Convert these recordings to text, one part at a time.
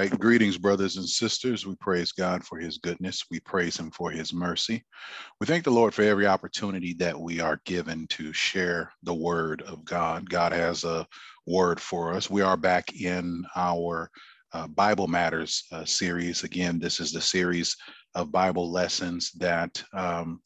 right. Greetings, brothers and sisters. We praise God for his goodness. We praise him for his mercy. We thank the Lord for every opportunity that we are given to share the word of God. God has a word for us. We are back in our uh, Bible Matters uh, series. Again, this is the series of Bible lessons that um,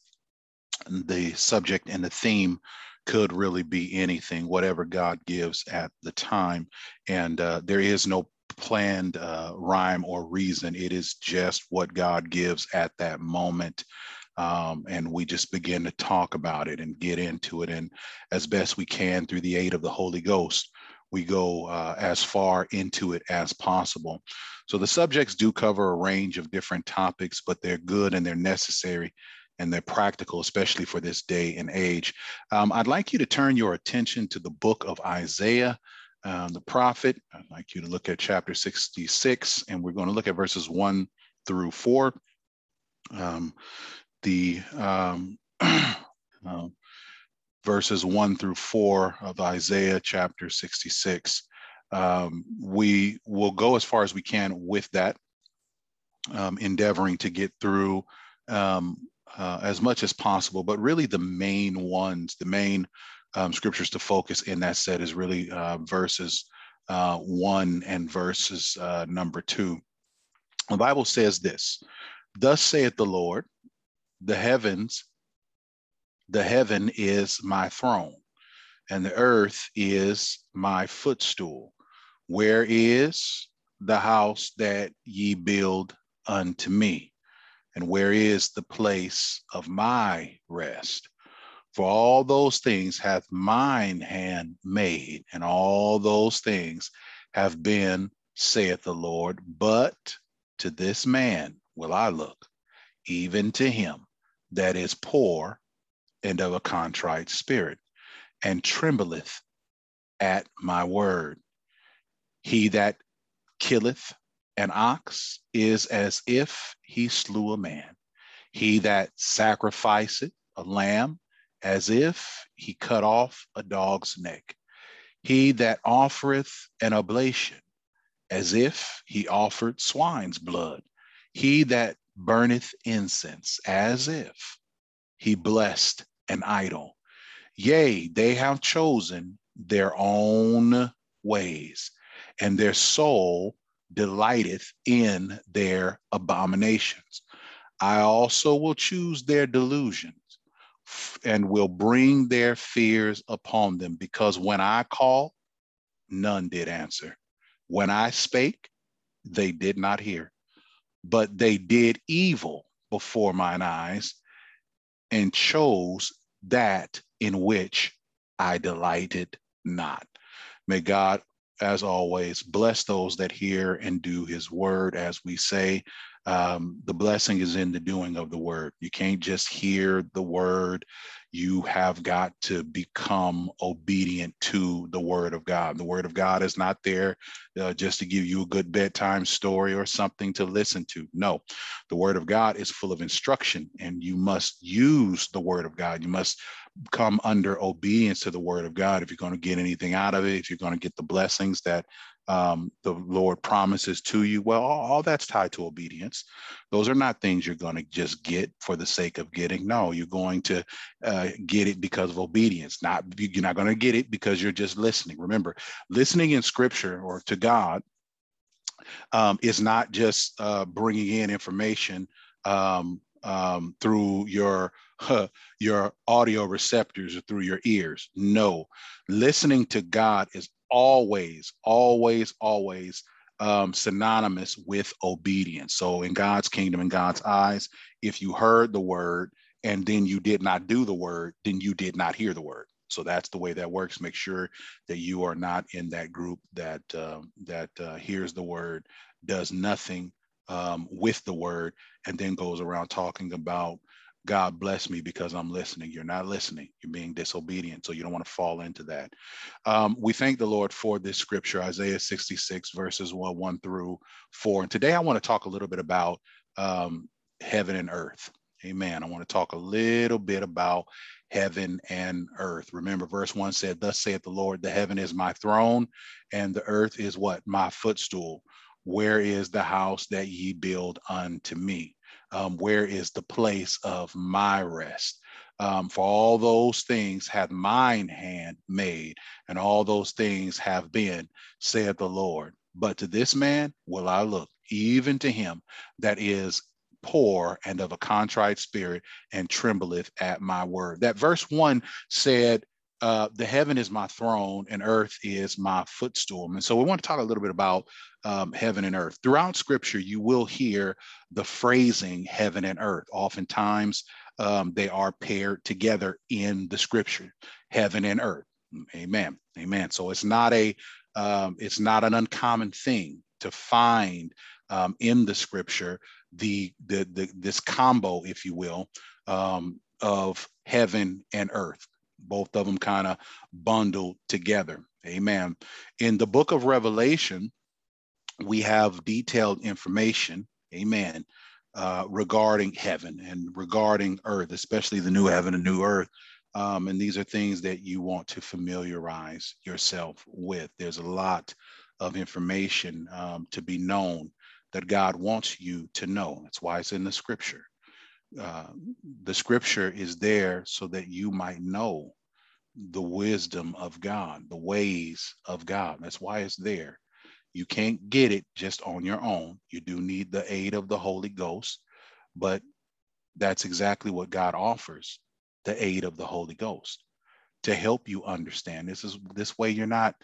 the subject and the theme could really be anything, whatever God gives at the time. And uh, there is no planned uh, rhyme or reason. It is just what God gives at that moment. Um, and we just begin to talk about it and get into it. And as best we can through the aid of the Holy Ghost, we go uh, as far into it as possible. So the subjects do cover a range of different topics, but they're good and they're necessary and they're practical, especially for this day and age. Um, I'd like you to turn your attention to the book of Isaiah um, the prophet. I'd like you to look at chapter 66, and we're going to look at verses 1 through 4. Um, the um, uh, verses 1 through 4 of Isaiah chapter 66. Um, we will go as far as we can with that, endeavoring to get through uh, as much as possible, but really the main ones, the main um, scriptures to focus in that set is really uh, verses uh, one and verses uh, number two. The Bible says this Thus saith the Lord, the heavens, the heaven is my throne, and the earth is my footstool. Where is the house that ye build unto me? And where is the place of my rest? For all those things hath mine hand made, and all those things have been, saith the Lord. But to this man will I look, even to him that is poor and of a contrite spirit, and trembleth at my word. He that killeth an ox is as if he slew a man. He that sacrificeth a lamb as if he cut off a dog's neck. He that offereth an oblation, as if he offered swine's blood. He that burneth incense, as if he blessed an idol. Yea, they have chosen their own ways, and their soul delighteth in their abominations. I also will choose their delusion and will bring their fears upon them. Because when I called, none did answer. When I spake, they did not hear. But they did evil before mine eyes and chose that in which I delighted not. May God, as always, bless those that hear and do his word, as we say um, the blessing is in the doing of the word. You can't just hear the word. You have got to become obedient to the word of God. The word of God is not there uh, just to give you a good bedtime story or something to listen to. No, the word of God is full of instruction, and you must use the word of God. You must come under obedience to the word of God if you're going to get anything out of it, if you're going to get the blessings that um, the Lord promises to you. Well, all, all, that's tied to obedience. Those are not things you're going to just get for the sake of getting. No, you're going to uh, get it because of obedience. Not you're not going to get it because you're just listening. Remember, listening in Scripture or to God um, is not just uh, bringing in information um, um, through your your audio receptors or through your ears. No, listening to God is always, always, always um, synonymous with obedience. So in God's kingdom, in God's eyes, if you heard the word and then you did not do the word, then you did not hear the word. So that's the way that works. Make sure that you are not in that group that uh, that uh, hears the word, does nothing um, with the word, and then goes around talking about God bless me because I'm listening. You're not listening. You're being disobedient. So you don't want to fall into that. Um, we thank the Lord for this scripture, Isaiah 66, verses 1, 1 through 4. And today I want to talk a little bit about um, heaven and earth. Amen. I want to talk a little bit about heaven and earth. Remember, verse 1 said, Thus saith the Lord, the heaven is my throne, and the earth is what? My footstool. Where is the house that ye build unto me? Um, where is the place of my rest? Um, for all those things hath mine hand made, and all those things have been, said the Lord. But to this man will I look, even to him that is poor and of a contrite spirit and trembleth at my word. That verse one said, uh, the heaven is my throne and earth is my footstool. And so we want to talk a little bit about um, heaven and earth. Throughout scripture, you will hear the phrasing heaven and earth. Oftentimes, um, they are paired together in the scripture, heaven and earth. Amen. Amen. So it's not a um, it's not an uncommon thing to find um, in the scripture the, the, the this combo, if you will, um, of heaven and earth both of them kind of bundled together. Amen. In the book of Revelation, we have detailed information, amen, uh, regarding heaven and regarding earth, especially the new heaven and new earth. Um, and these are things that you want to familiarize yourself with. There's a lot of information um, to be known that God wants you to know. That's why it's in the scripture. Uh, the scripture is there so that you might know the wisdom of God, the ways of God. That's why it's there. You can't get it just on your own. You do need the aid of the Holy Ghost, but that's exactly what God offers the aid of the Holy Ghost to help you understand. This is this way you're not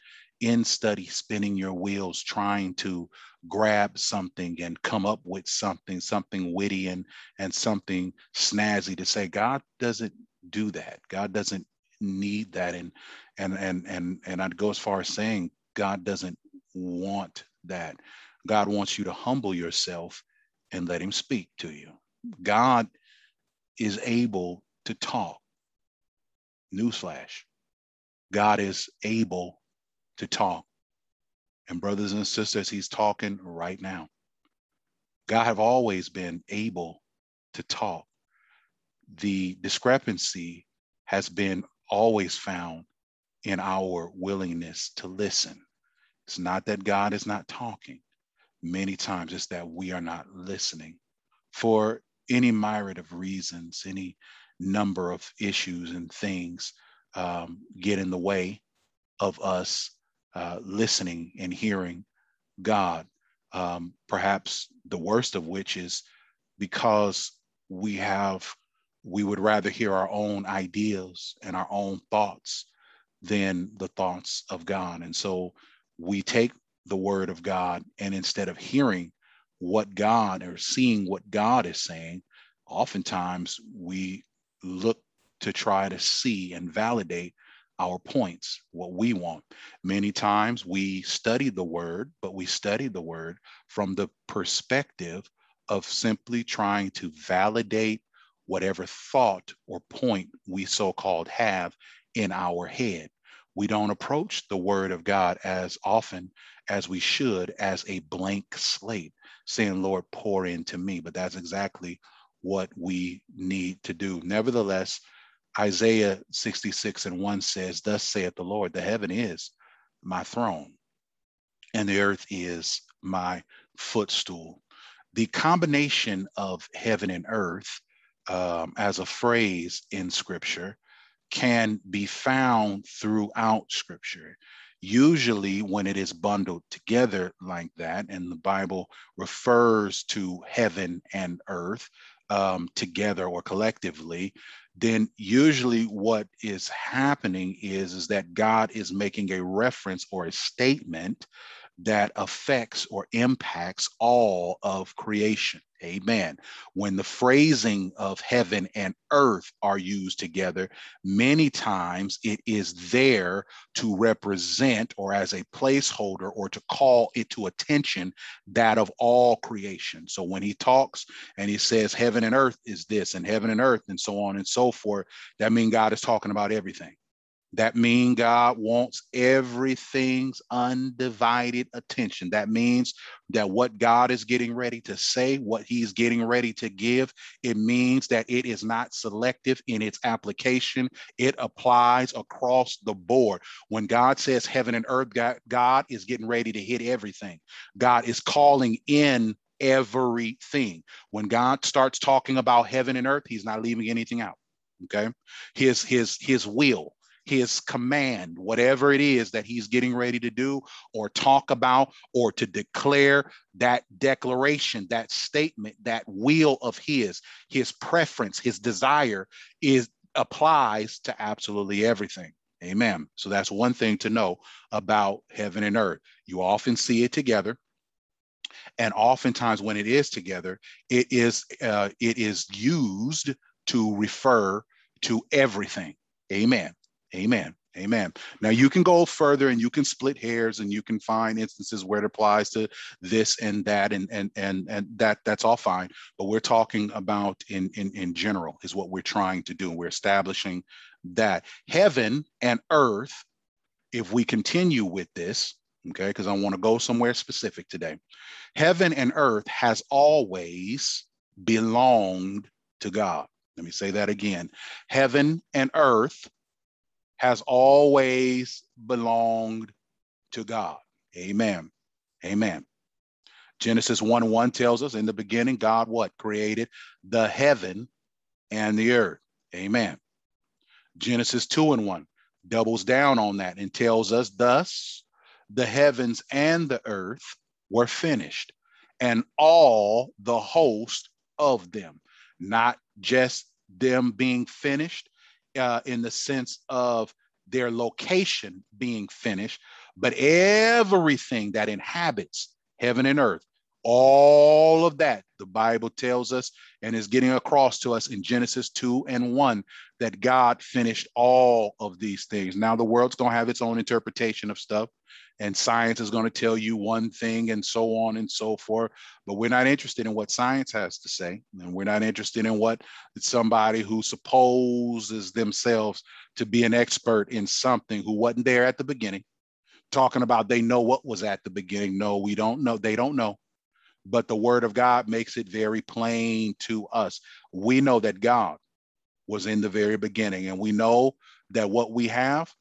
in study spinning your wheels trying to grab something and come up with something something witty and and something snazzy to say god doesn't do that god doesn't need that and and and and and I'd go as far as saying God doesn't want that. God wants you to humble yourself and let him speak to you. God is able to talk. Newsflash. God is able to talk. And brothers and sisters, he's talking right now. God have always been able to talk. The discrepancy has been always found in our willingness to listen. It's not that God is not talking. Many times it's that we are not listening for any myriad of reasons, any number of issues and things um, get in the way of us uh, listening and hearing God. Um, perhaps the worst of which is because we have we would rather hear our own ideas and our own thoughts than the thoughts of God. And so we take the word of God and instead of hearing what God or seeing what God is saying, oftentimes we look to try to see and validate our points, what we want. Many times we study the word, but we study the word from the perspective of simply trying to validate whatever thought or point we so called have in our head. We don't approach the word of God as often as we should as a blank slate, saying, Lord, pour into me. But that's exactly what we need to do. Nevertheless, Isaiah 66 and 1 says, Thus saith the Lord, the heaven is my throne, and the earth is my footstool. The combination of heaven and earth um, as a phrase in scripture can be found throughout scripture. Usually, when it is bundled together like that, and the Bible refers to heaven and earth um, together or collectively, then usually what is happening is, is that God is making a reference or a statement that affects or impacts all of creation. Amen. When the phrasing of heaven and earth are used together, many times it is there to represent or as a placeholder or to call it to attention that of all creation. So when he talks and he says heaven and earth is this and heaven and earth and so on and so forth, that means God is talking about everything. That means God wants everything's undivided attention. That means that what God is getting ready to say, what he's getting ready to give, it means that it is not selective in its application. It applies across the board. When God says heaven and earth, God, God is getting ready to hit everything. God is calling in everything. When God starts talking about heaven and earth, he's not leaving anything out. Okay. His his his will his command, whatever it is that he's getting ready to do or talk about or to declare that declaration, that statement, that will of his, his preference, his desire is applies to absolutely everything. Amen. So that's one thing to know about heaven and earth. You often see it together. And oftentimes when it is together, it is uh, it is used to refer to everything. Amen. Amen. Amen. Now you can go further and you can split hairs and you can find instances where it applies to this and that and and and and that that's all fine. But we're talking about in in in general is what we're trying to do. and We're establishing that heaven and earth. If we continue with this, okay, because I want to go somewhere specific today. Heaven and earth has always belonged to God. Let me say that again. Heaven and earth has always belonged to God. Amen. Amen. Genesis 1 1 tells us in the beginning, God what? Created the heaven and the earth. Amen. Genesis 2 and 1 doubles down on that and tells us, thus the heavens and the earth were finished, and all the host of them, not just them being finished, uh, in the sense of their location being finished, but everything that inhabits heaven and earth, all of that, the Bible tells us and is getting across to us in Genesis 2 and 1 that God finished all of these things. Now, the world's going to have its own interpretation of stuff and science is going to tell you one thing and so on and so forth. But we're not interested in what science has to say and we're not interested in what somebody who supposes themselves to be an expert in something who wasn't there at the beginning talking about they know what was at the beginning. No we don't know. They don't know. But the word of god makes it very plain to us. We know that god was in the very beginning and we know that what we have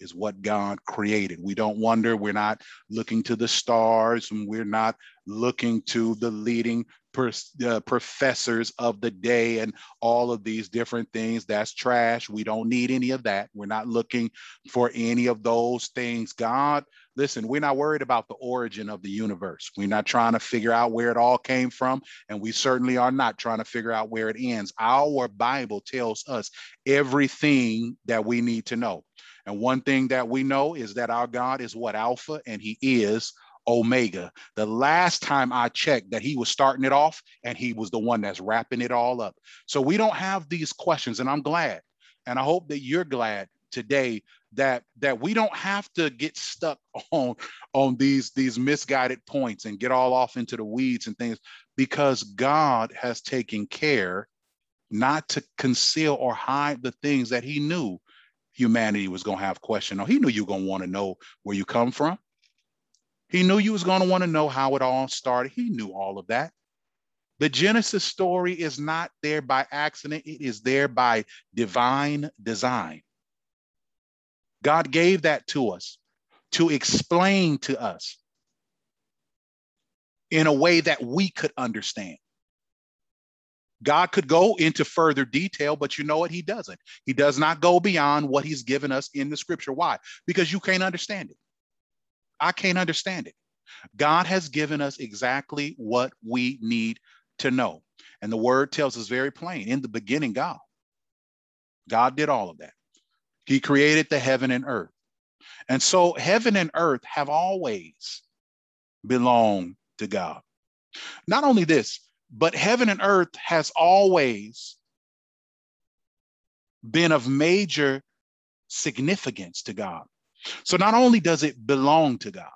is what God created. We don't wonder, we're not looking to the stars, and we're not looking to the leading uh, professors of the day and all of these different things. That's trash. We don't need any of that. We're not looking for any of those things. God, listen, we're not worried about the origin of the universe. We're not trying to figure out where it all came from, and we certainly are not trying to figure out where it ends. Our Bible tells us everything that we need to know. And one thing that we know is that our God is what Alpha and he is Omega. The last time I checked that he was starting it off and he was the one that's wrapping it all up. So we don't have these questions and I'm glad. And I hope that you're glad today that that we don't have to get stuck on on these these misguided points and get all off into the weeds and things because God has taken care not to conceal or hide the things that he knew humanity was going to have question. No, he knew you were going to want to know where you come from. He knew you was going to want to know how it all started. He knew all of that. The Genesis story is not there by accident. It is there by divine design. God gave that to us to explain to us in a way that we could understand. God could go into further detail, but you know what? He doesn't. He does not go beyond what he's given us in the scripture. Why? Because you can't understand it. I can't understand it. God has given us exactly what we need to know. And the word tells us very plain in the beginning, God. God did all of that. He created the heaven and earth. And so heaven and earth have always belonged to God. Not only this, but heaven and earth has always been of major significance to God. So not only does it belong to God,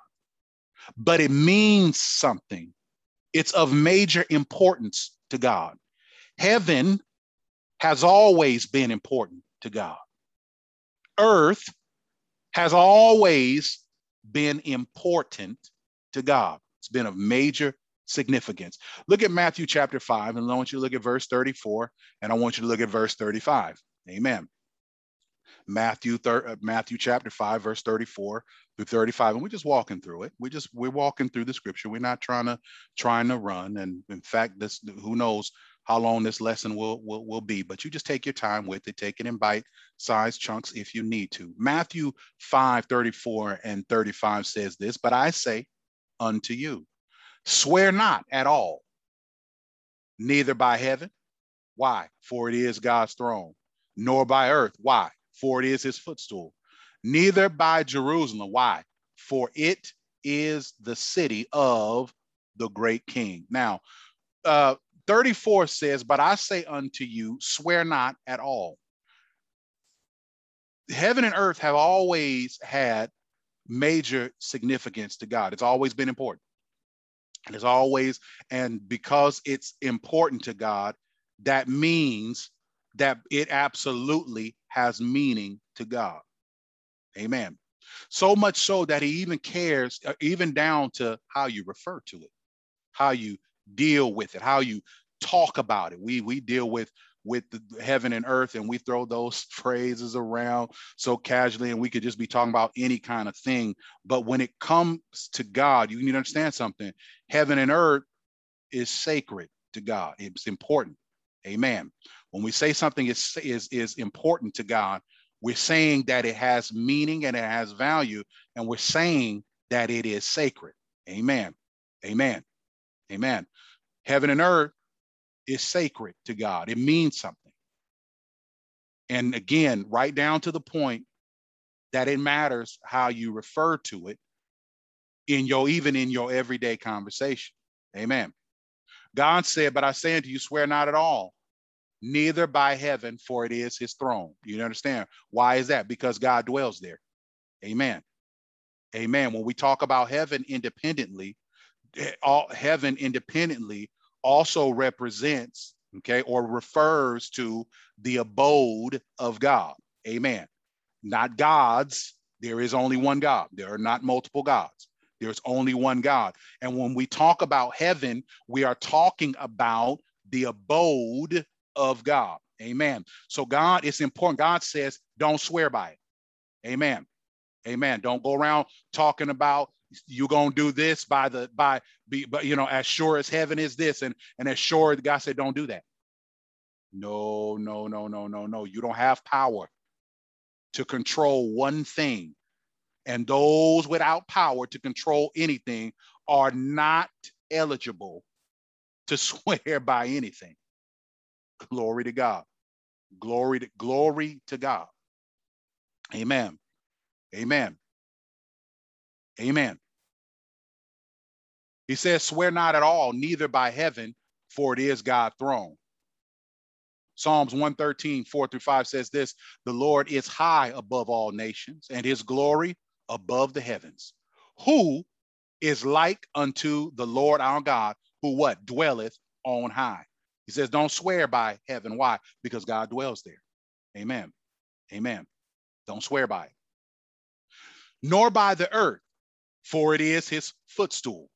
but it means something. It's of major importance to God. Heaven has always been important to God. Earth has always been important to God. It's been of major significance. Look at Matthew chapter 5, and I want you to look at verse 34, and I want you to look at verse 35. Amen. Matthew thir- uh, Matthew chapter 5 verse 34 through 35 and we're just walking through it. We're just we're walking through the scripture. We're not trying to trying to run and in fact this who knows how long this lesson will, will, will be, but you just take your time with it, take it in bite size chunks if you need to. Matthew 5 34 and 35 says this, but I say unto you, swear not at all, neither by heaven. Why? For it is God's throne, nor by earth. Why? For it is his footstool. Neither by Jerusalem. Why? For it is the city of the great king. Now, uh, 34 says, But I say unto you, swear not at all. Heaven and earth have always had major significance to God. It's always been important. And it's always, and because it's important to God, that means that it absolutely has meaning to God. Amen. So much so that he even cares, uh, even down to how you refer to it, how you deal with it, how you talk about it. We we deal with with heaven and earth and we throw those phrases around so casually and we could just be talking about any kind of thing. But when it comes to god you need to understand something. Heaven and earth is sacred to god. It's important. Amen. When we say something is is is important to god we're saying that it has meaning and it has value and we're saying that it is sacred. Amen. Amen. Amen. Heaven and earth is sacred to God. It means something. And again, right down to the point that it matters how you refer to it in your even in your everyday conversation. Amen. God said, But I say unto you, swear not at all, neither by heaven, for it is his throne. You understand? Why is that? Because God dwells there. Amen. Amen. When we talk about heaven independently, eh, all heaven independently also represents, okay, or refers to the abode of God. Amen. Not gods. There is only one God. There are not multiple gods. There's only one God. And when we talk about heaven, we are talking about the abode of God. Amen. So God, it's important. God says, don't swear by it. Amen. Amen. Don't go around talking about you're gonna do this by the by be but you know as sure as heaven is this and and as sure guy said don't do that. No no no no no no. You don't have power to control one thing. And those without power to control anything are not eligible to swear by anything. Glory to god. Glory to glory to god. Amen. Amen amen he says, Swear not at all, neither by heaven, for it is God's throne. Psalms 113, 4 through 5 says this The Lord is high above all nations, and his glory above the heavens. Who is like unto the Lord our God, who what? Dwelleth on high. He says, Don't swear by heaven. Why? Because God dwells there. Amen. Amen. Don't swear by it. Nor by the earth, for it is his footstool.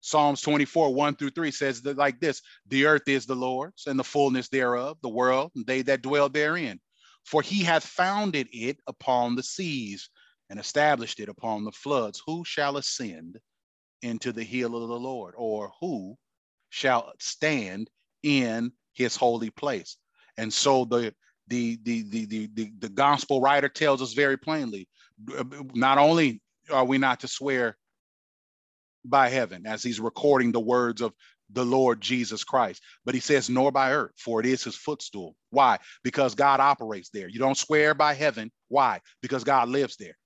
Psalms 24, 1 through 3 says that like this The earth is the Lord's and the fullness thereof, the world, and they that dwell therein. For he hath founded it upon the seas and established it upon the floods. Who shall ascend into the hill of the Lord? Or who shall stand in his holy place? And so the the the the the, the, the gospel writer tells us very plainly not only are we not to swear by heaven as he's recording the words of the Lord Jesus Christ. But he says, nor by earth, for it is his footstool. Why? Because God operates there. You don't swear by heaven. Why? Because God lives there.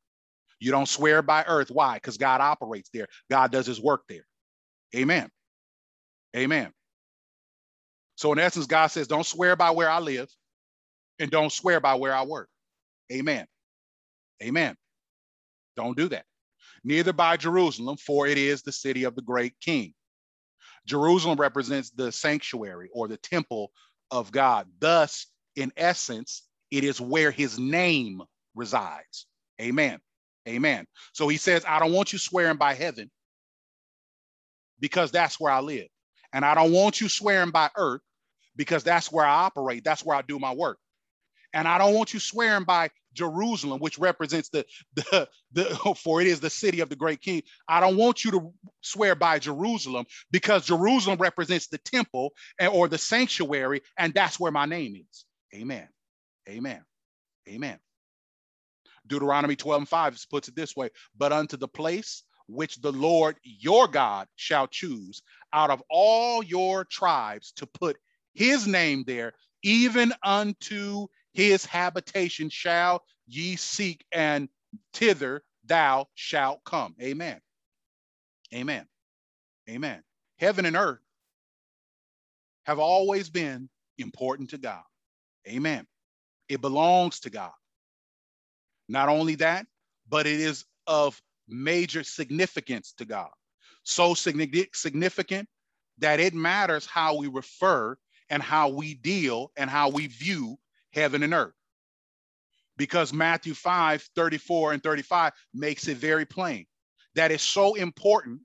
You don't swear by earth. Why? Because God operates there. God does his work there. Amen. Amen. So, in essence, God says, don't swear by where I live and don't swear by where I work. Amen. Amen. Don't do that neither by Jerusalem, for it is the city of the great king. Jerusalem represents the sanctuary or the temple of God. Thus, in essence, It is where his name resides. Amen. Amen. So he says, I don't want you swearing by heaven because that's where I live. And I don't want you swearing by earth because that's where I operate. That's where I do my work. And I don't want you swearing by Jerusalem, which represents the, the, the, for it is the city of the great king. I don't want you to swear by Jerusalem because Jerusalem represents the temple and, or the sanctuary, and that's where my name is. Amen. Amen. Amen. Deuteronomy 12 and 5 puts it this way But unto the place which the Lord your God shall choose out of all your tribes to put his name there, even unto his habitation shall ye seek, and thither thou shalt come. Amen. Amen. Amen. Heaven and earth have always been important to God. Amen. It belongs to God. Not only that, but it is of major significance to God. So significant that it matters how we refer and how we deal and how we view heaven and earth. Because Matthew 5 34 and 35 makes it very plain that is so important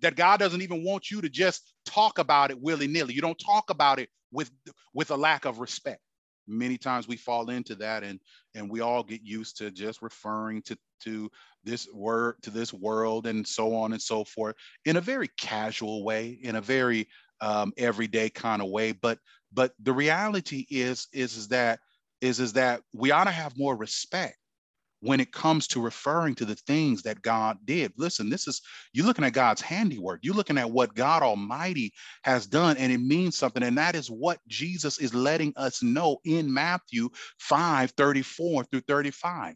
that God doesn't even want you to just talk about it willy nilly. You don't talk about it with, with a lack of respect many times we fall into that and and we all get used to just referring to to this word to this world and so on and so forth in a very casual way in a very um, everyday kind of way but but the reality is is is that is is that we ought to have more respect when it comes to referring to the things that God did. Listen, this is you're looking at God's handiwork. You're looking at what God Almighty has done, and it means something. And that is what Jesus is letting us know in Matthew 5 34 through 35,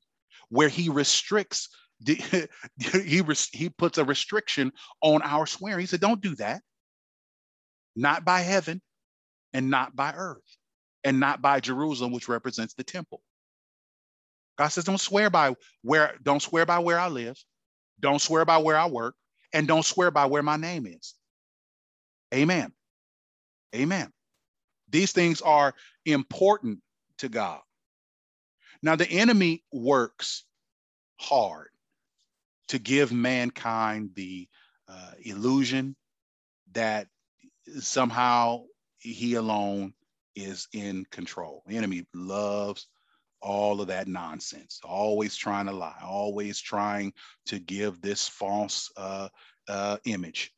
where he restricts. The, he he puts a restriction on our swearing. He said, "Don't do that. Not by heaven, and not by earth, and not by Jerusalem, which represents the temple." God says, don't swear by where, don't swear by where I live, don't swear by where I work, and don't swear by where my name is. Amen. Amen. These things are important to God. Now, the enemy works hard to give mankind the uh, illusion that somehow he alone is in control. The enemy loves all of that nonsense, always trying to lie, always trying to give this false uh, uh, image,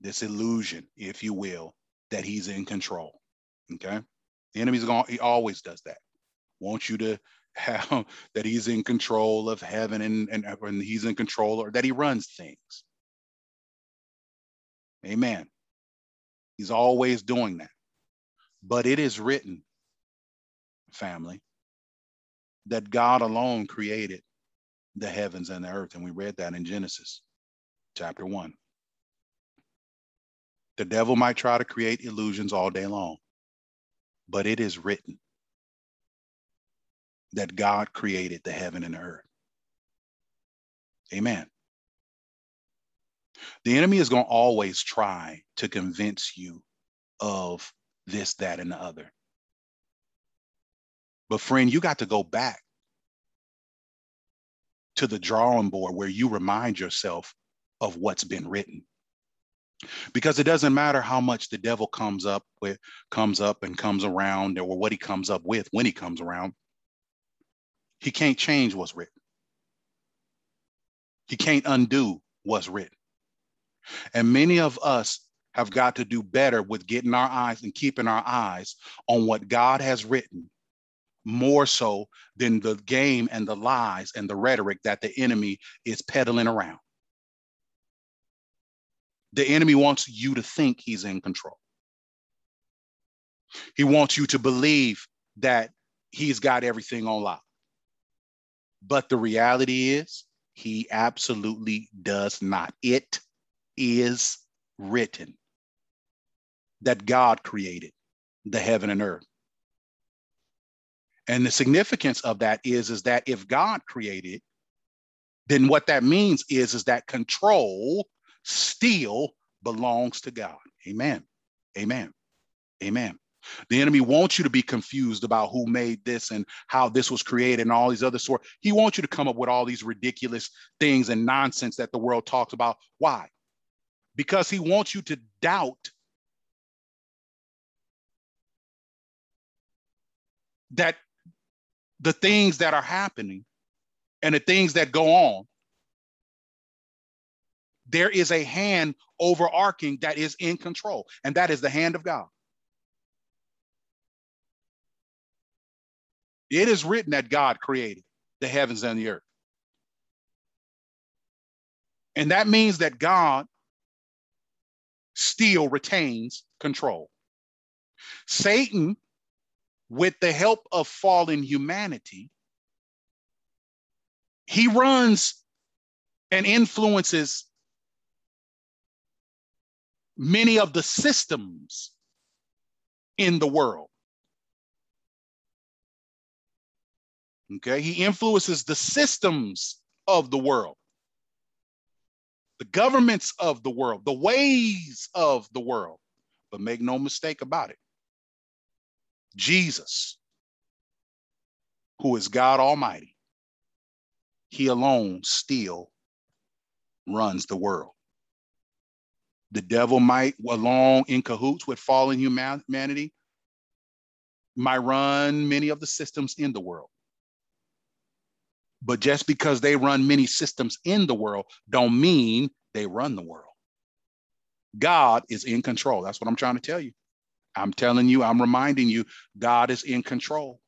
this illusion, if you will, that he's in control. Okay. The enemy's going, he always does that. Want you to have that he's in control of heaven and, and, and he's in control or that he runs things. Amen. He's always doing that. But it is written, family, that God alone created the heavens and the earth. And we read that in Genesis chapter one. The devil might try to create illusions all day long, but it is written that God created the heaven and the earth. Amen. The enemy is going to always try to convince you of this, that, and the other. But friend, you got to go back to the drawing board where you remind yourself of what's been written. Because it doesn't matter how much the devil comes up with, comes up and comes around, or what he comes up with when he comes around. He can't change what's written. He can't undo what's written. And many of us have got to do better with getting our eyes and keeping our eyes on what God has written more so than the game and the lies and the rhetoric that the enemy is peddling around. The enemy wants you to think he's in control. He wants you to believe that he's got everything on lock. But the reality is, he absolutely does not. It is written that God created the heaven and earth. And the significance of that is, is that if God created, then what that means is, is that control still belongs to God. Amen. Amen. Amen. The enemy wants you to be confused about who made this and how this was created and all these other sort. He wants you to come up with all these ridiculous things and nonsense that the world talks about. Why? Because he wants you to doubt that the things that are happening and the things that go on, there is a hand overarching that is in control, and that is the hand of God. It is written that God created the heavens and the earth. And that means that God still retains control. Satan, with the help of fallen humanity, he runs and influences many of the systems in the world. Okay, he influences the systems of the world, the governments of the world, the ways of the world. But make no mistake about it Jesus, who is God Almighty, he alone still runs the world. The devil might, along in cahoots with fallen humanity, might run many of the systems in the world. But just because they run many systems in the world don't mean they run the world. God is in control. That's what I'm trying to tell you. I'm telling you, I'm reminding you, God is in control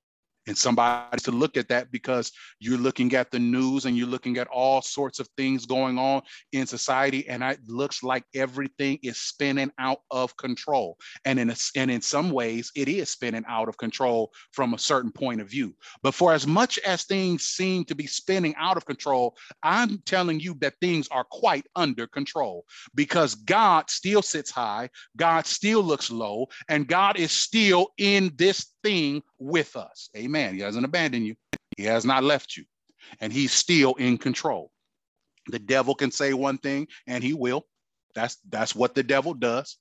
and somebody to look at that because you're looking at the news and you're looking at all sorts of things going on in society and it looks like everything is spinning out of control. And in a, and in some ways it is spinning out of control from a certain point of view. But for as much as things seem to be spinning out of control i'm telling you that things are quite under control because god still sits high god still looks low and god is still in this thing with us. Amen. He hasn't abandoned you, He has not left you, and He's still in control. The devil can say one thing, and he will. That's that's what the devil does.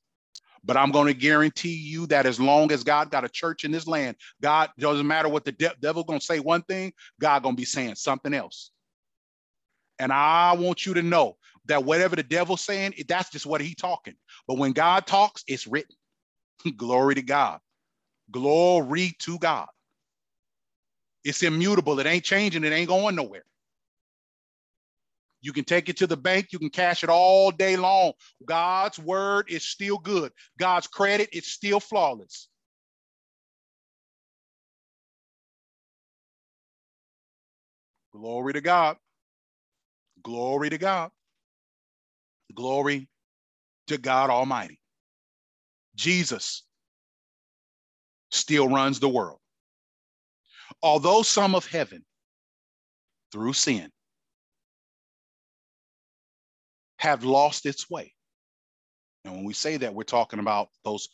But I'm going to guarantee you that as long as God got a church in this land, God doesn't matter what the de- devil going to say one thing, God going to be saying something else. And I want you to know that whatever the devil's saying, that's just what he talking. But when God talks, it's written. Glory to God. Glory to God. It's immutable. It ain't changing. It ain't going nowhere. You can take it to the bank. You can cash it all day long. God's word is still good. God's credit is still flawless. Glory to God. Glory to God. Glory to God Almighty. Jesus still runs the world. Although some of heaven, through sin, have lost its way. And when we say that, we're talking about those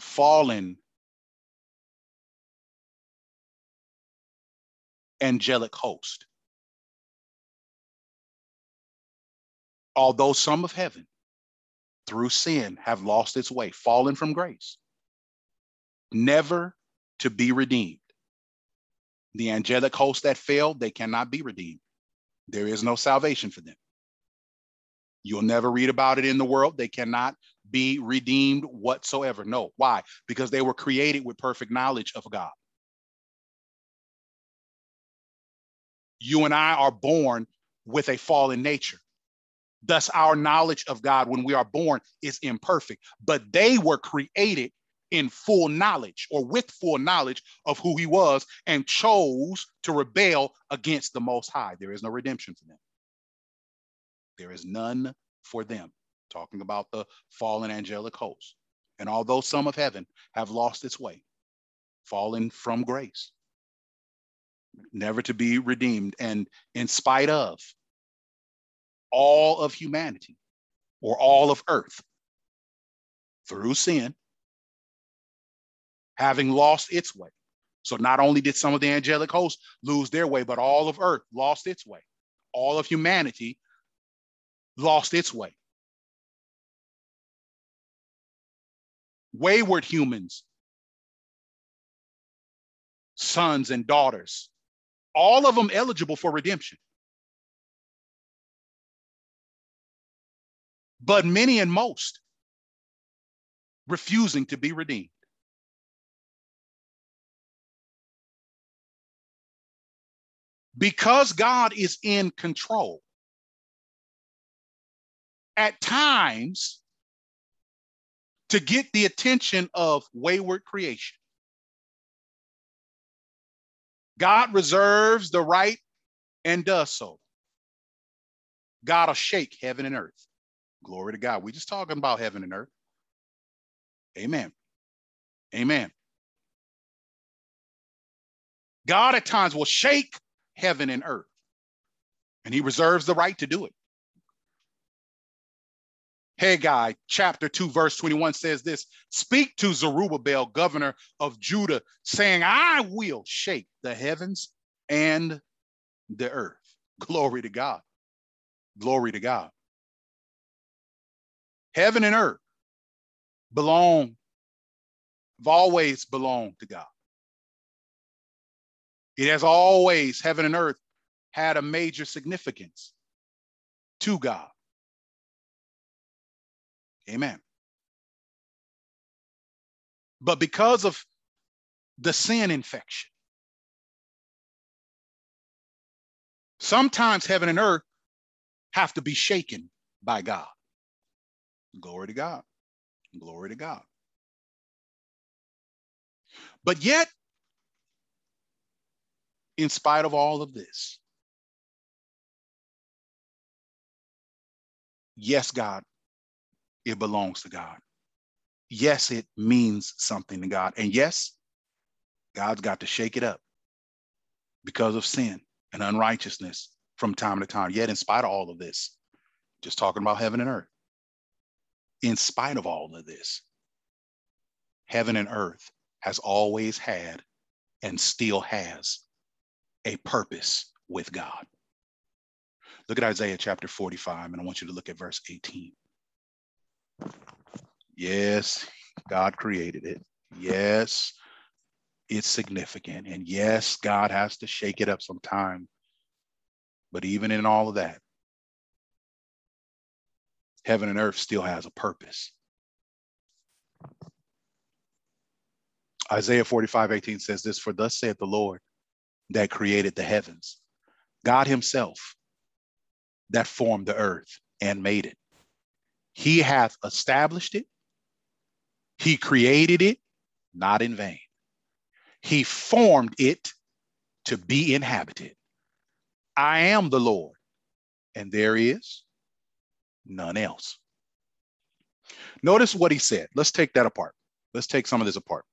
fallen angelic host. Although some of heaven, through sin, have lost its way, fallen from grace, never to be redeemed. The angelic hosts that failed, they cannot be redeemed. There is no salvation for them. You'll never read about it in the world. They cannot be redeemed whatsoever. No. Why? Because they were created with perfect knowledge of God. You and I are born with a fallen nature. Thus, our knowledge of God when we are born is imperfect, but they were created in full knowledge or with full knowledge of who he was and chose to rebel against the Most High. There is no redemption for them. There is none for them. Talking about the fallen angelic host. And although some of heaven have lost its way, fallen from grace, never to be redeemed, and in spite of all of humanity or all of earth through sin, having lost its way. So not only did some of the angelic hosts lose their way, but all of earth lost its way. All of humanity lost its way. wayward humans, sons and daughters, all of them eligible for redemption. But many and most refusing to be redeemed. Because God is in control, at times to get the attention of wayward creation. God reserves the right and does so. God will shake heaven and earth. Glory to God. We're just talking about heaven and earth. Amen. Amen. God at times will shake heaven and earth, and he reserves the right to do it. Haggai chapter 2, verse 21 says this Speak to Zerubbabel, governor of Judah, saying, I will shake the heavens and the earth. Glory to God. Glory to God. Heaven and earth belong, have always belonged to God. It has always, heaven and earth, had a major significance to God. Amen. But because of the sin infection, sometimes heaven and earth have to be shaken by God. Glory to God. Glory to God. But yet, in spite of all of this, yes, God it belongs to God. Yes, it means something to God. And yes, God's got to shake it up because of sin and unrighteousness from time to time. Yet, in spite of all of this, just talking about heaven and earth, in spite of all of this, heaven and earth has always had and still has a purpose with God. Look at Isaiah chapter 45, and I want you to look at verse 18. Yes, God created it. Yes, it's significant. And yes, God has to shake it up sometime. But even in all of that, heaven and earth still has a purpose. Isaiah 45, 18 says this For thus saith the Lord that created the heavens, God Himself that formed the earth and made it. He hath established it, he created it, not in vain. He formed it to be inhabited. I am the Lord, and there is none else. Notice what he said. Let's take that apart. Let's take some of this apart.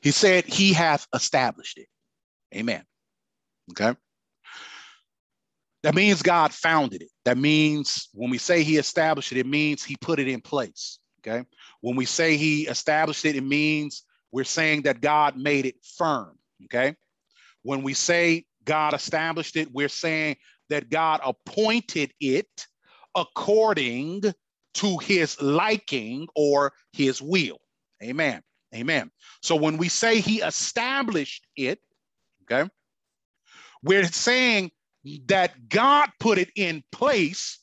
He said, He hath established it. Amen. Okay. That means God founded it. That means when we say he established it, it means he put it in place. Okay. When we say he established it, it means we're saying that God made it firm. Okay. When we say God established it, we're saying that God appointed it according to his liking or his will. Amen. Amen. So when we say he established it, okay, we're saying that God put it in place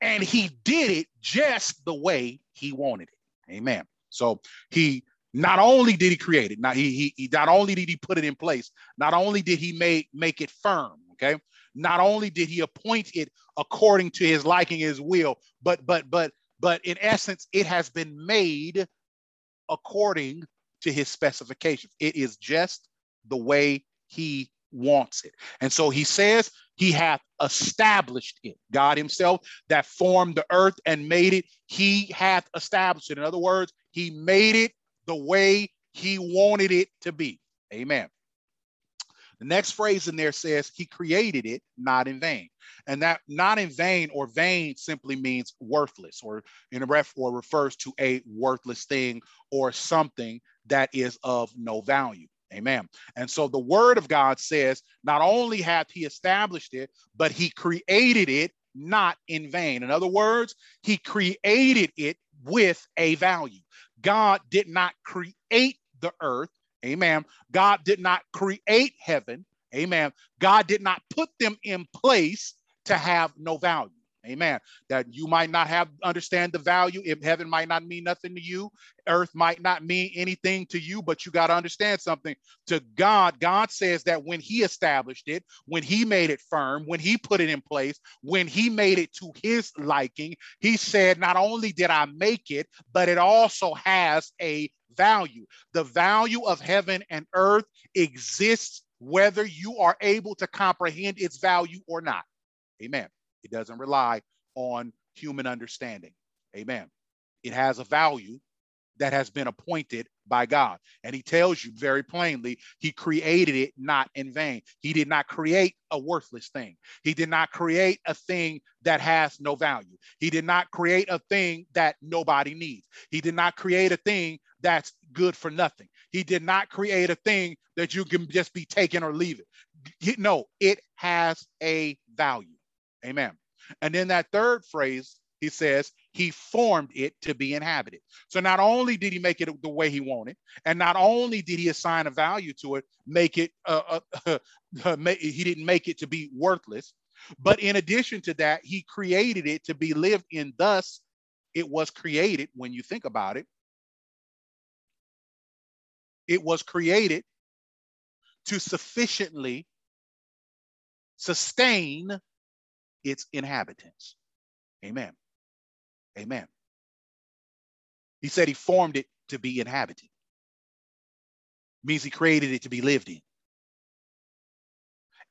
and he did it just the way he wanted it. Amen. So he not only did he create it, not he, he, he not only did he put it in place, not only did he make make it firm, okay? Not only did he appoint it according to his liking, his will, but but but but in essence, it has been made according to his specifications. It is just the way he wants it. And so he says he hath established it. God himself that formed the earth and made it, he hath established it. In other words, he made it the way he wanted it to be. Amen. The next phrase in there says he created it not in vain. And that not in vain or vain simply means worthless or in a ref or refers to a worthless thing or something that is of no value. Amen. And so the word of God says, not only hath he established it, but he created it not in vain. In other words, he created it with a value. God did not create the earth. Amen. God did not create heaven. Amen. God did not put them in place to have no value. Amen. That you might not have understand the value. If heaven might not mean nothing to you, earth might not mean anything to you, but you got to understand something. To God, God says that when He established it, when He made it firm, when He put it in place, when He made it to His liking, He said, Not only did I make it, but it also has a value. The value of heaven and earth exists whether you are able to comprehend its value or not. Amen. It doesn't rely on human understanding. Amen. It has a value that has been appointed by God. And he tells you very plainly, he created it not in vain. He did not create a worthless thing. He did not create a thing that has no value. He did not create a thing that nobody needs. He did not create a thing that's good for nothing. He did not create a thing that you can just be taken or leave it. No, it has a value. Amen. And then that third phrase, he says, he formed it to be inhabited. So not only did he make it the way he wanted, and not only did he assign a value to it, make it, uh, uh, uh, he didn't make it to be worthless, but in addition to that, he created it to be lived in. Thus, it was created, when you think about it, it was created to sufficiently sustain its inhabitants. Amen. Amen. He said he formed it to be inhabited. Means he created it to be lived in.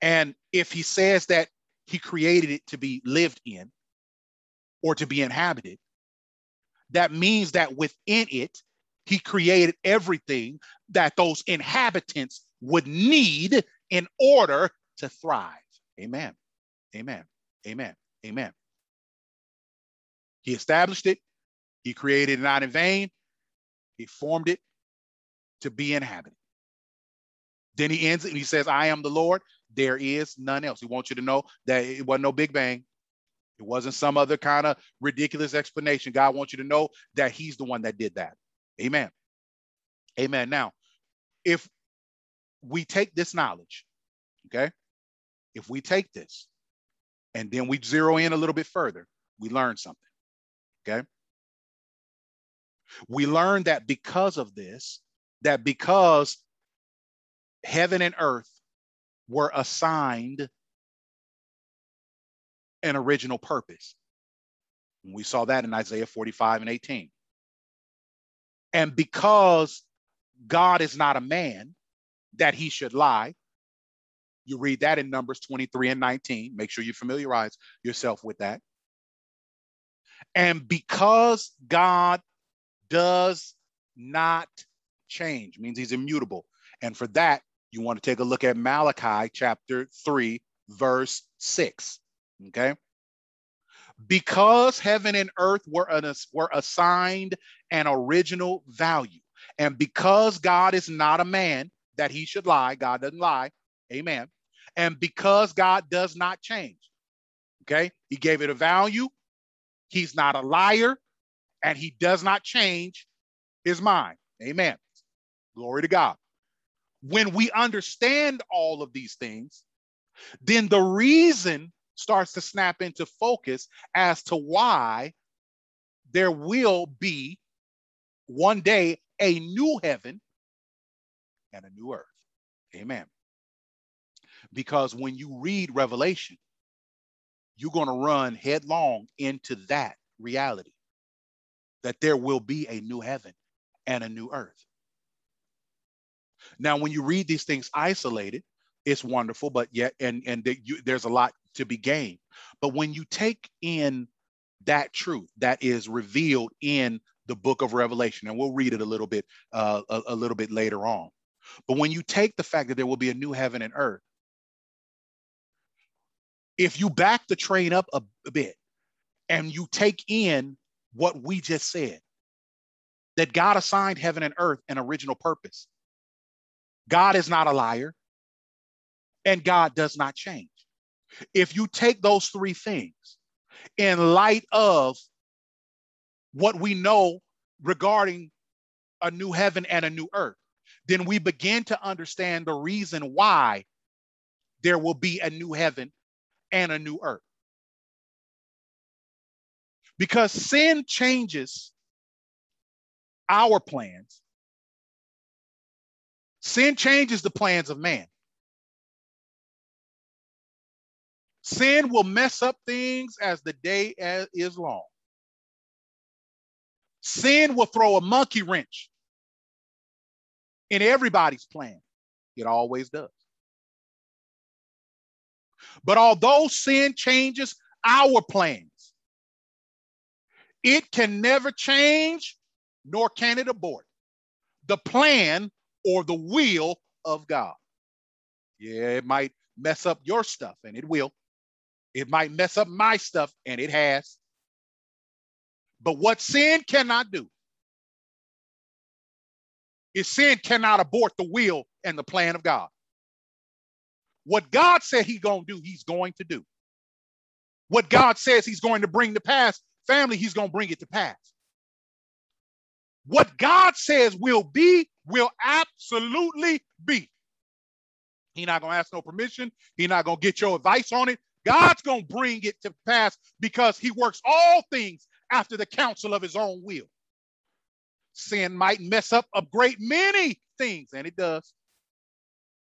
And if he says that he created it to be lived in or to be inhabited, that means that within it, he created everything that those inhabitants would need in order to thrive. Amen. Amen. Amen. Amen. He established it. He created it not in vain. He formed it to be inhabited. Then he ends it and he says, I am the Lord. There is none else. He wants you to know that it wasn't no Big Bang. It wasn't some other kind of ridiculous explanation. God wants you to know that he's the one that did that. Amen. Amen. Now, if we take this knowledge, okay, if we take this and then we zero in a little bit further, we learn something. Okay. We learn that because of this, that because heaven and earth were assigned an original purpose. we saw that in Isaiah 45 and 18. And because God is not a man that he should lie, you read that in Numbers 23 and 19. Make sure you familiarize yourself with that. And because God does not change, means he's immutable. And for that, you want to take a look at Malachi chapter 3, verse 6. Okay. Because heaven and earth were, an, were assigned an original value, and because God is not a man that he should lie, God doesn't lie. Amen and because God does not change. Okay, he gave it a value. He's not a liar, and he does not change his mind. Amen. Glory to God. When we understand all of these things, then the reason starts to snap into focus as to why there will be one day a new heaven and a new earth. Amen. Because when you read Revelation, you're going to run headlong into that reality that there will be a new heaven and a new earth. Now, when you read these things isolated, it's wonderful, but yet, and and the, you, there's a lot to be gained. But when you take in that truth that is revealed in the book of Revelation, and we'll read it a little bit, uh, a, a little bit later on. But when you take the fact that there will be a new heaven and earth, if you back the train up a, a bit and you take in what we just said, that God assigned heaven and earth an original purpose. God is not a liar, and God does not change. If you take those three things in light of what we know regarding a new heaven and a new earth, then we begin to understand the reason why there will be a new heaven and a new earth. Because sin changes our plans, sin changes the plans of man. Sin will mess up things as the day is long. Sin will throw a monkey wrench in everybody's plan. It always does. But although sin changes our plans, it can never change, nor can it abort the plan or the will of God. Yeah, it might mess up your stuff, and it will. It might mess up my stuff, and it has. But what sin cannot do is sin cannot abort the will and the plan of God. What God said he's going to do, he's going to do. What God says he's going to bring to pass, family, he's going to bring it to pass. What God says will be, will absolutely be. He's not going to ask no permission. He's not going to get your advice on it. God's going to bring it to pass because he works all things after the counsel of his own will. Sin might mess up a great many things, and it does.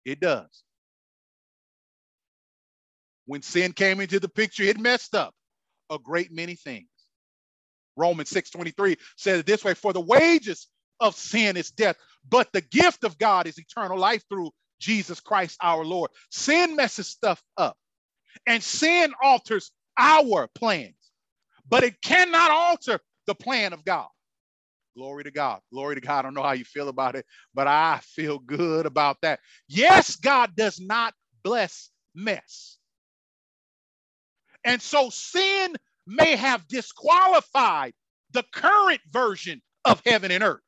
It does. When sin came into the picture, it messed up a great many things. Romans 6:23 says it this way: For the wages of sin is death, but the gift of God is eternal life through Jesus Christ our Lord. Sin messes stuff up. And sin alters our plans, but it cannot alter the plan of God. Glory to God. Glory to God. I don't know how you feel about it, but I feel good about that. Yes, God does not bless mess. And so sin may have disqualified the current version of heaven and earth.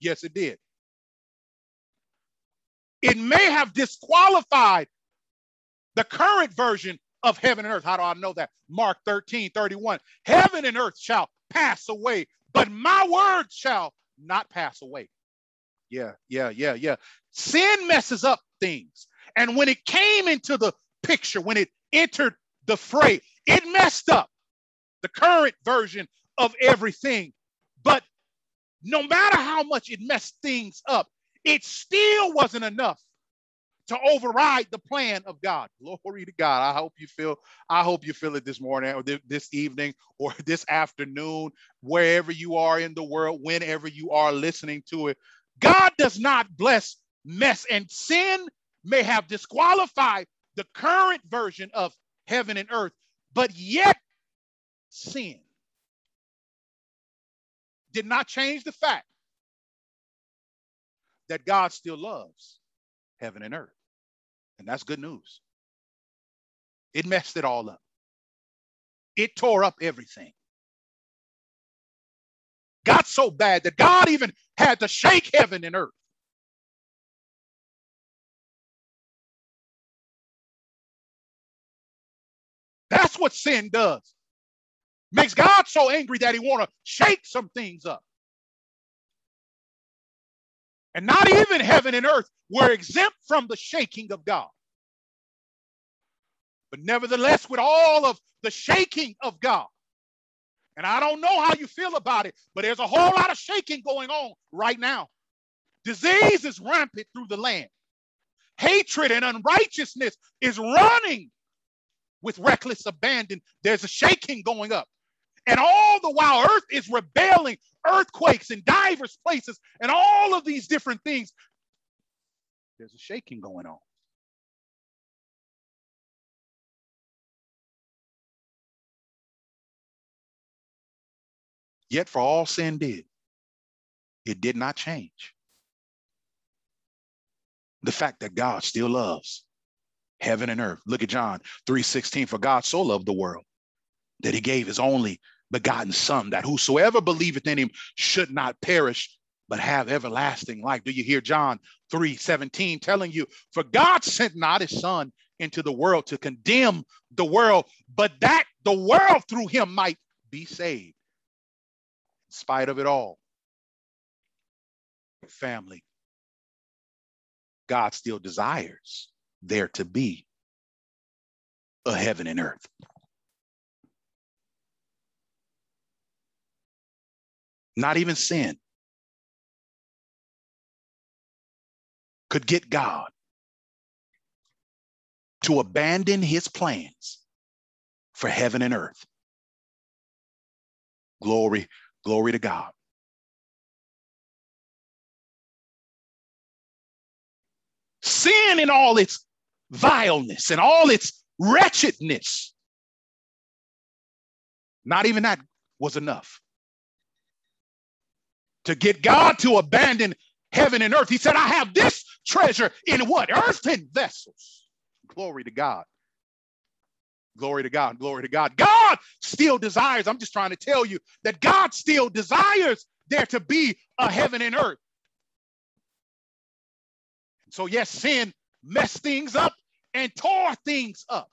Yes, it did. It may have disqualified the current version of heaven and earth. How do I know that? Mark 13, 31. Heaven and earth shall pass away, but my word shall not pass away. Yeah, yeah, yeah, yeah. Sin messes up things. And when it came into the picture, when it entered the fray, it messed up the current version of everything. But no matter how much it messed things up, it still wasn't enough to override the plan of God. Glory to God. I hope you feel, I hope you feel it this morning or this evening or this afternoon, wherever you are in the world, whenever you are listening to it. God does not bless mess and sin may have disqualified the current version of heaven and earth, but yet sin did not change the fact that God still loves heaven and earth. And that's good news. It messed it all up, it tore up everything. Got so bad that God even had to shake heaven and earth. That's what sin does. Makes God so angry that he want to shake some things up. And not even heaven and earth were exempt from the shaking of God. But nevertheless, with all of the shaking of God, and I don't know how you feel about it, but there's a whole lot of shaking going on right now. Disease is rampant through the land. Hatred and unrighteousness is running with reckless abandon. There's a shaking going up. And all the while, earth is rebelling, earthquakes in diverse places, and all of these different things. There's a shaking going on. Yet, for all sin did, it did not change. The fact that God still loves heaven and earth. Look at John 3:16. For God so loved the world that he gave his only begotten son, that whosoever believeth in him should not perish, but have everlasting life. Do you hear John 3 17 telling you, For God sent not his son into the world to condemn the world, but that the world through him might be saved. In spite of it all, family, God still desires there to be a heaven and earth. Not even sin could get God to abandon his plans for heaven and earth. Glory, glory to God. Sin in all its vileness and all its wretchedness. Not even that was enough to get God to abandon heaven and earth. He said, I have this treasure in what? Earthen vessels. Glory to God. Glory to God. Glory to God. God still desires. I'm just trying to tell you that God still desires there to be a heaven and earth. So, yes, sin messed things up and tore things up,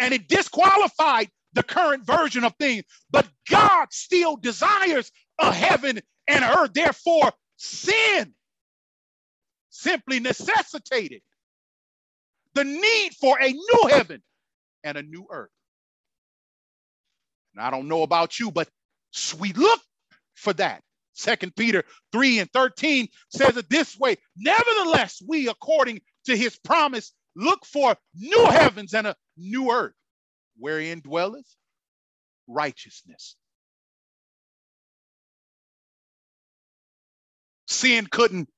and it disqualified the current version of things. But God still desires a heaven and earth. Therefore, sin simply necessitated the need for a new heaven and a new earth. And I don't know about you, but we look for that. Second Peter 3 and 13 says it this way Nevertheless, we, according to his promise, look for new heavens and a new earth, wherein dwelleth righteousness. Sin couldn't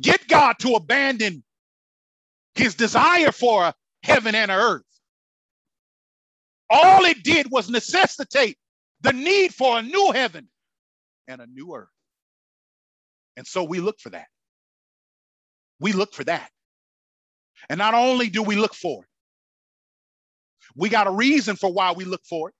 get God to abandon his desire for a heaven and an earth. All it did was necessitate the need for a new heaven and a new earth. And so we look for that. We look for that. And not only do we look for it, we got a reason for why we look for it.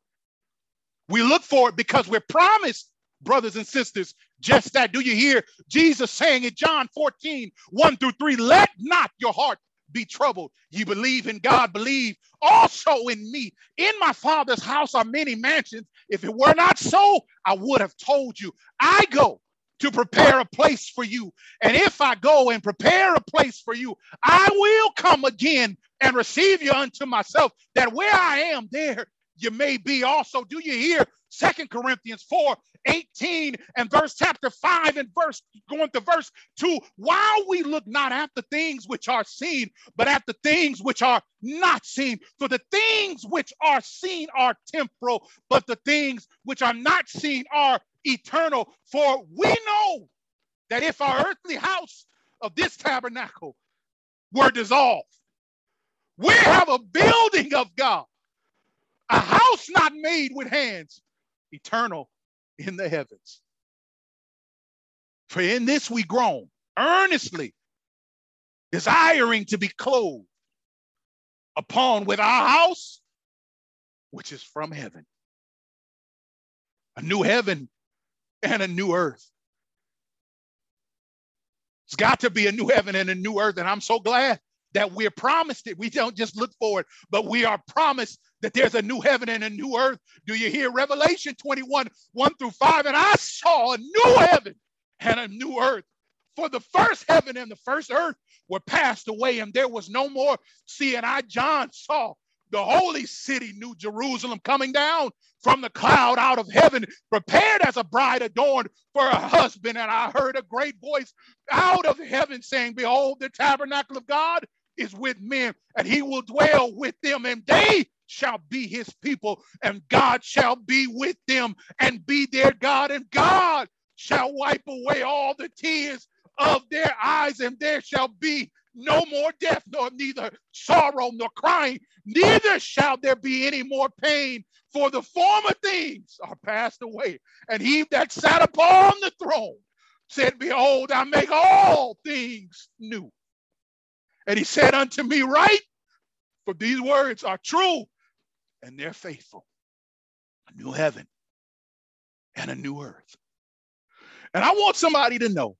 We look for it because we're promised, brothers and sisters, just that. Do you hear Jesus saying in John 14, 1 through 3, let not your heart be troubled. You believe in God, believe also in me. In my Father's house are many mansions. If it were not so, I would have told you. I go to prepare a place for you. And if I go and prepare a place for you, I will come again and receive you unto myself, that where I am, there you may be also. Do you hear Second Corinthians 4 18 and verse chapter 5 and verse going to verse 2 while we look not at the things which are seen but at the things which are not seen for the things which are seen are temporal but the things which are not seen are eternal for we know that if our earthly house of this tabernacle were dissolved we have a building of God a house not made with hands eternal in the heavens. For in this we groan, earnestly desiring to be clothed upon with our house, which is from heaven. A new heaven and a new earth. It's got to be a new heaven and a new earth. And I'm so glad that we're promised it. We don't just look for it, but we are promised that there's a new heaven and a new earth. Do you hear Revelation 21, 1 through 5? And I saw a new heaven and a new earth. For the first heaven and the first earth were passed away, and there was no more. Sea, and I, John, saw the holy city, New Jerusalem, coming down from the cloud out of heaven, prepared as a bride adorned for a husband. And I heard a great voice out of heaven saying, Behold, the tabernacle of God is with men, and he will dwell with them, and they shall be his people, and God shall be with them and be their God, and God shall wipe away all the tears of their eyes, and there shall be no more death, nor neither sorrow nor crying, neither shall there be any more pain, for the former things are passed away. And he that sat upon the throne said, Behold, I make all things new. And he said unto me, Write, for these words are true and they're faithful. A new heaven and a new earth. And I want somebody to know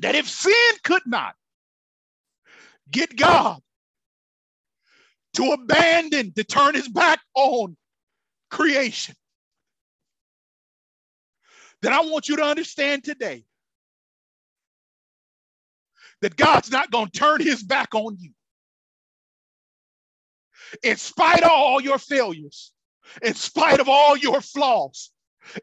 that if sin could not get God to abandon, to turn his back on creation, that I want you to understand today that God's not going to turn his back on you. In spite of all your failures, in spite of all your flaws,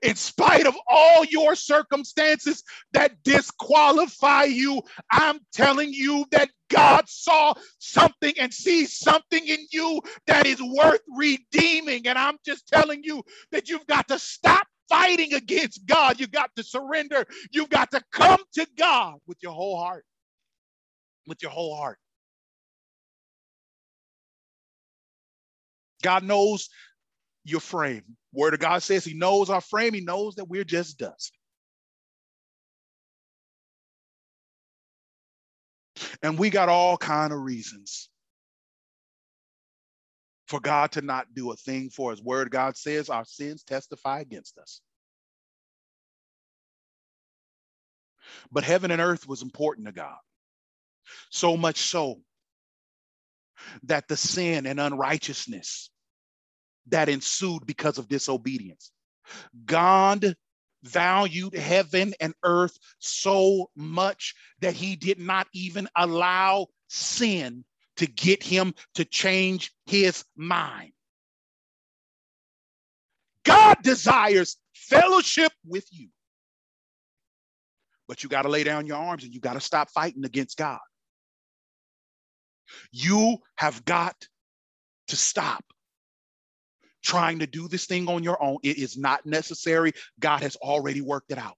in spite of all your circumstances that disqualify you, I'm telling you that God saw something and sees something in you that is worth redeeming. And I'm just telling you that you've got to stop fighting against God. You've got to surrender. You've got to come to God with your whole heart. With your whole heart. God knows your frame. Word of God says he knows our frame. He knows that we're just dust. And we got all kind of reasons for God to not do a thing for us. Word God says our sins testify against us. But heaven and earth was important to God. So much so that the sin and unrighteousness that ensued because of disobedience. God valued heaven and earth so much that he did not even allow sin to get him to change his mind. God desires fellowship with you. But you got to lay down your arms and you got to stop fighting against God. You have got to stop trying to do this thing on your own. It is not necessary. God has already worked it out.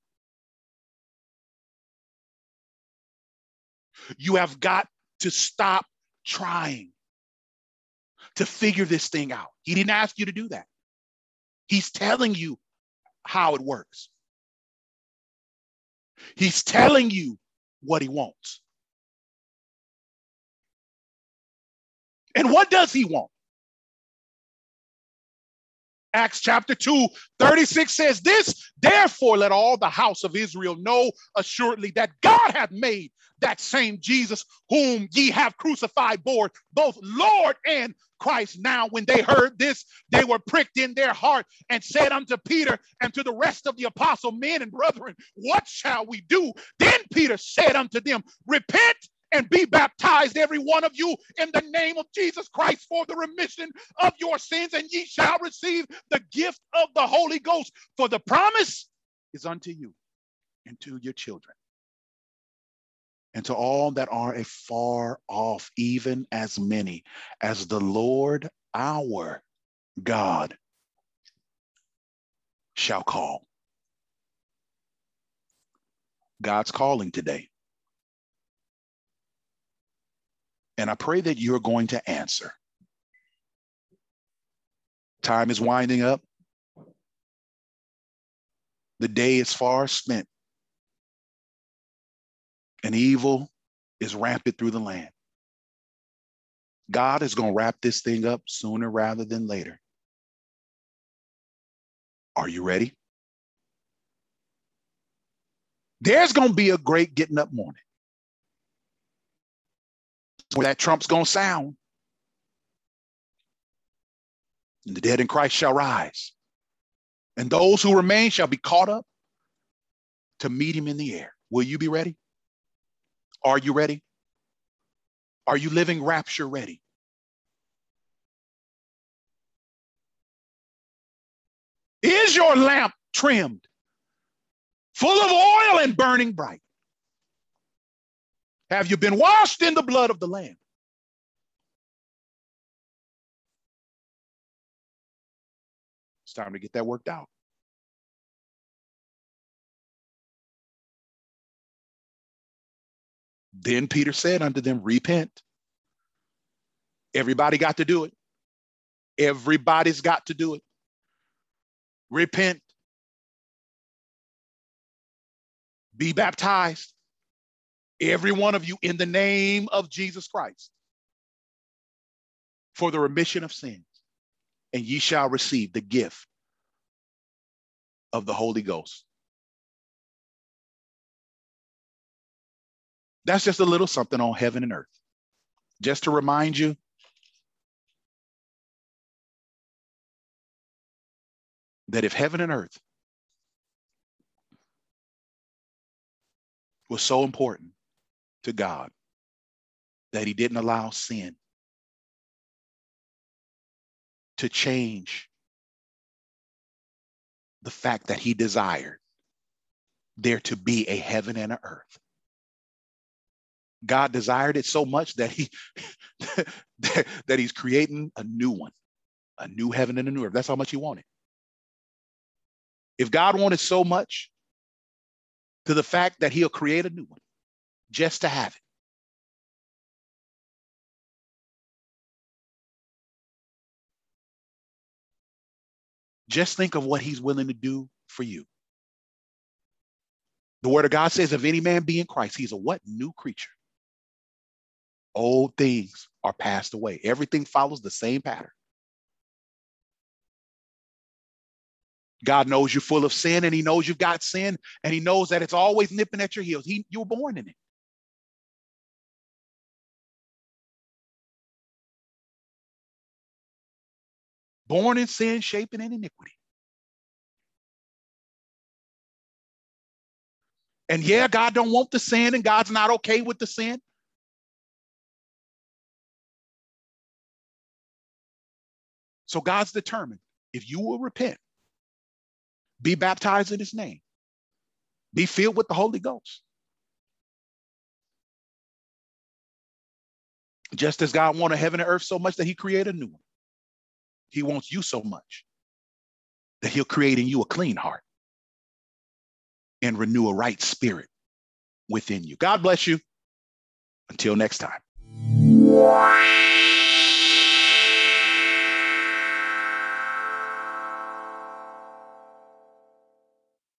You have got to stop trying to figure this thing out. He didn't ask you to do that. He's telling you how it works. He's telling you what he wants. And what does he want? Acts chapter 2, 36 says this, therefore let all the house of Israel know assuredly that God hath made that same Jesus whom ye have crucified both, both Lord and Christ. Now, when they heard this, they were pricked in their heart and said unto Peter and to the rest of the apostle men and brethren, what shall we do? Then Peter said unto them, repent and be baptized, every one of you, in the name of Jesus Christ for the remission of your sins, and ye shall receive the gift of the Holy Ghost. For the promise is unto you and to your children, and to all that are afar off, even as many as the Lord our God shall call. God's calling today. And I pray that you're going to answer. Time is winding up. The day is far spent. And evil is rampant through the land. God is going to wrap this thing up sooner rather than later. Are you ready? There's going to be a great getting up morning where that trump's going to sound. And the dead in Christ shall rise. And those who remain shall be caught up to meet him in the air. Will you be ready? Are you ready? Are you living rapture ready? Is your lamp trimmed, full of oil and burning bright? Have you been washed in the blood of the Lamb? It's time to get that worked out. Then Peter said unto them, Repent. Everybody got to do it. Everybody's got to do it. Repent. Be baptized every one of you in the name of Jesus Christ for the remission of sins, and ye shall receive the gift of the Holy Ghost. That's just a little something on heaven and earth. Just to remind you that if heaven and earth was so important to God that he didn't allow sin to change the fact that he desired there to be a heaven and an earth. God desired it so much that he that he's creating a new one, a new heaven and a new earth. That's how much he wanted. If God wanted so much to the fact that he'll create a new one just to have it. Just think of what he's willing to do for you. The word of God says, if any man be in Christ, he's a what? New creature. Old things are passed away. Everything follows the same pattern. God knows you're full of sin and he knows you've got sin and he knows that it's always nipping at your heels. He, you were born in it. Born in sin, shaping in iniquity. And yeah, God don't want the sin and God's not okay with the sin. So God's determined if you will repent, be baptized in his name, be filled with the Holy Ghost. Just as God wanted heaven and earth so much that he created a new one, he wants you so much that he'll create in you a clean heart and renew a right spirit within you. God bless you. Until next time.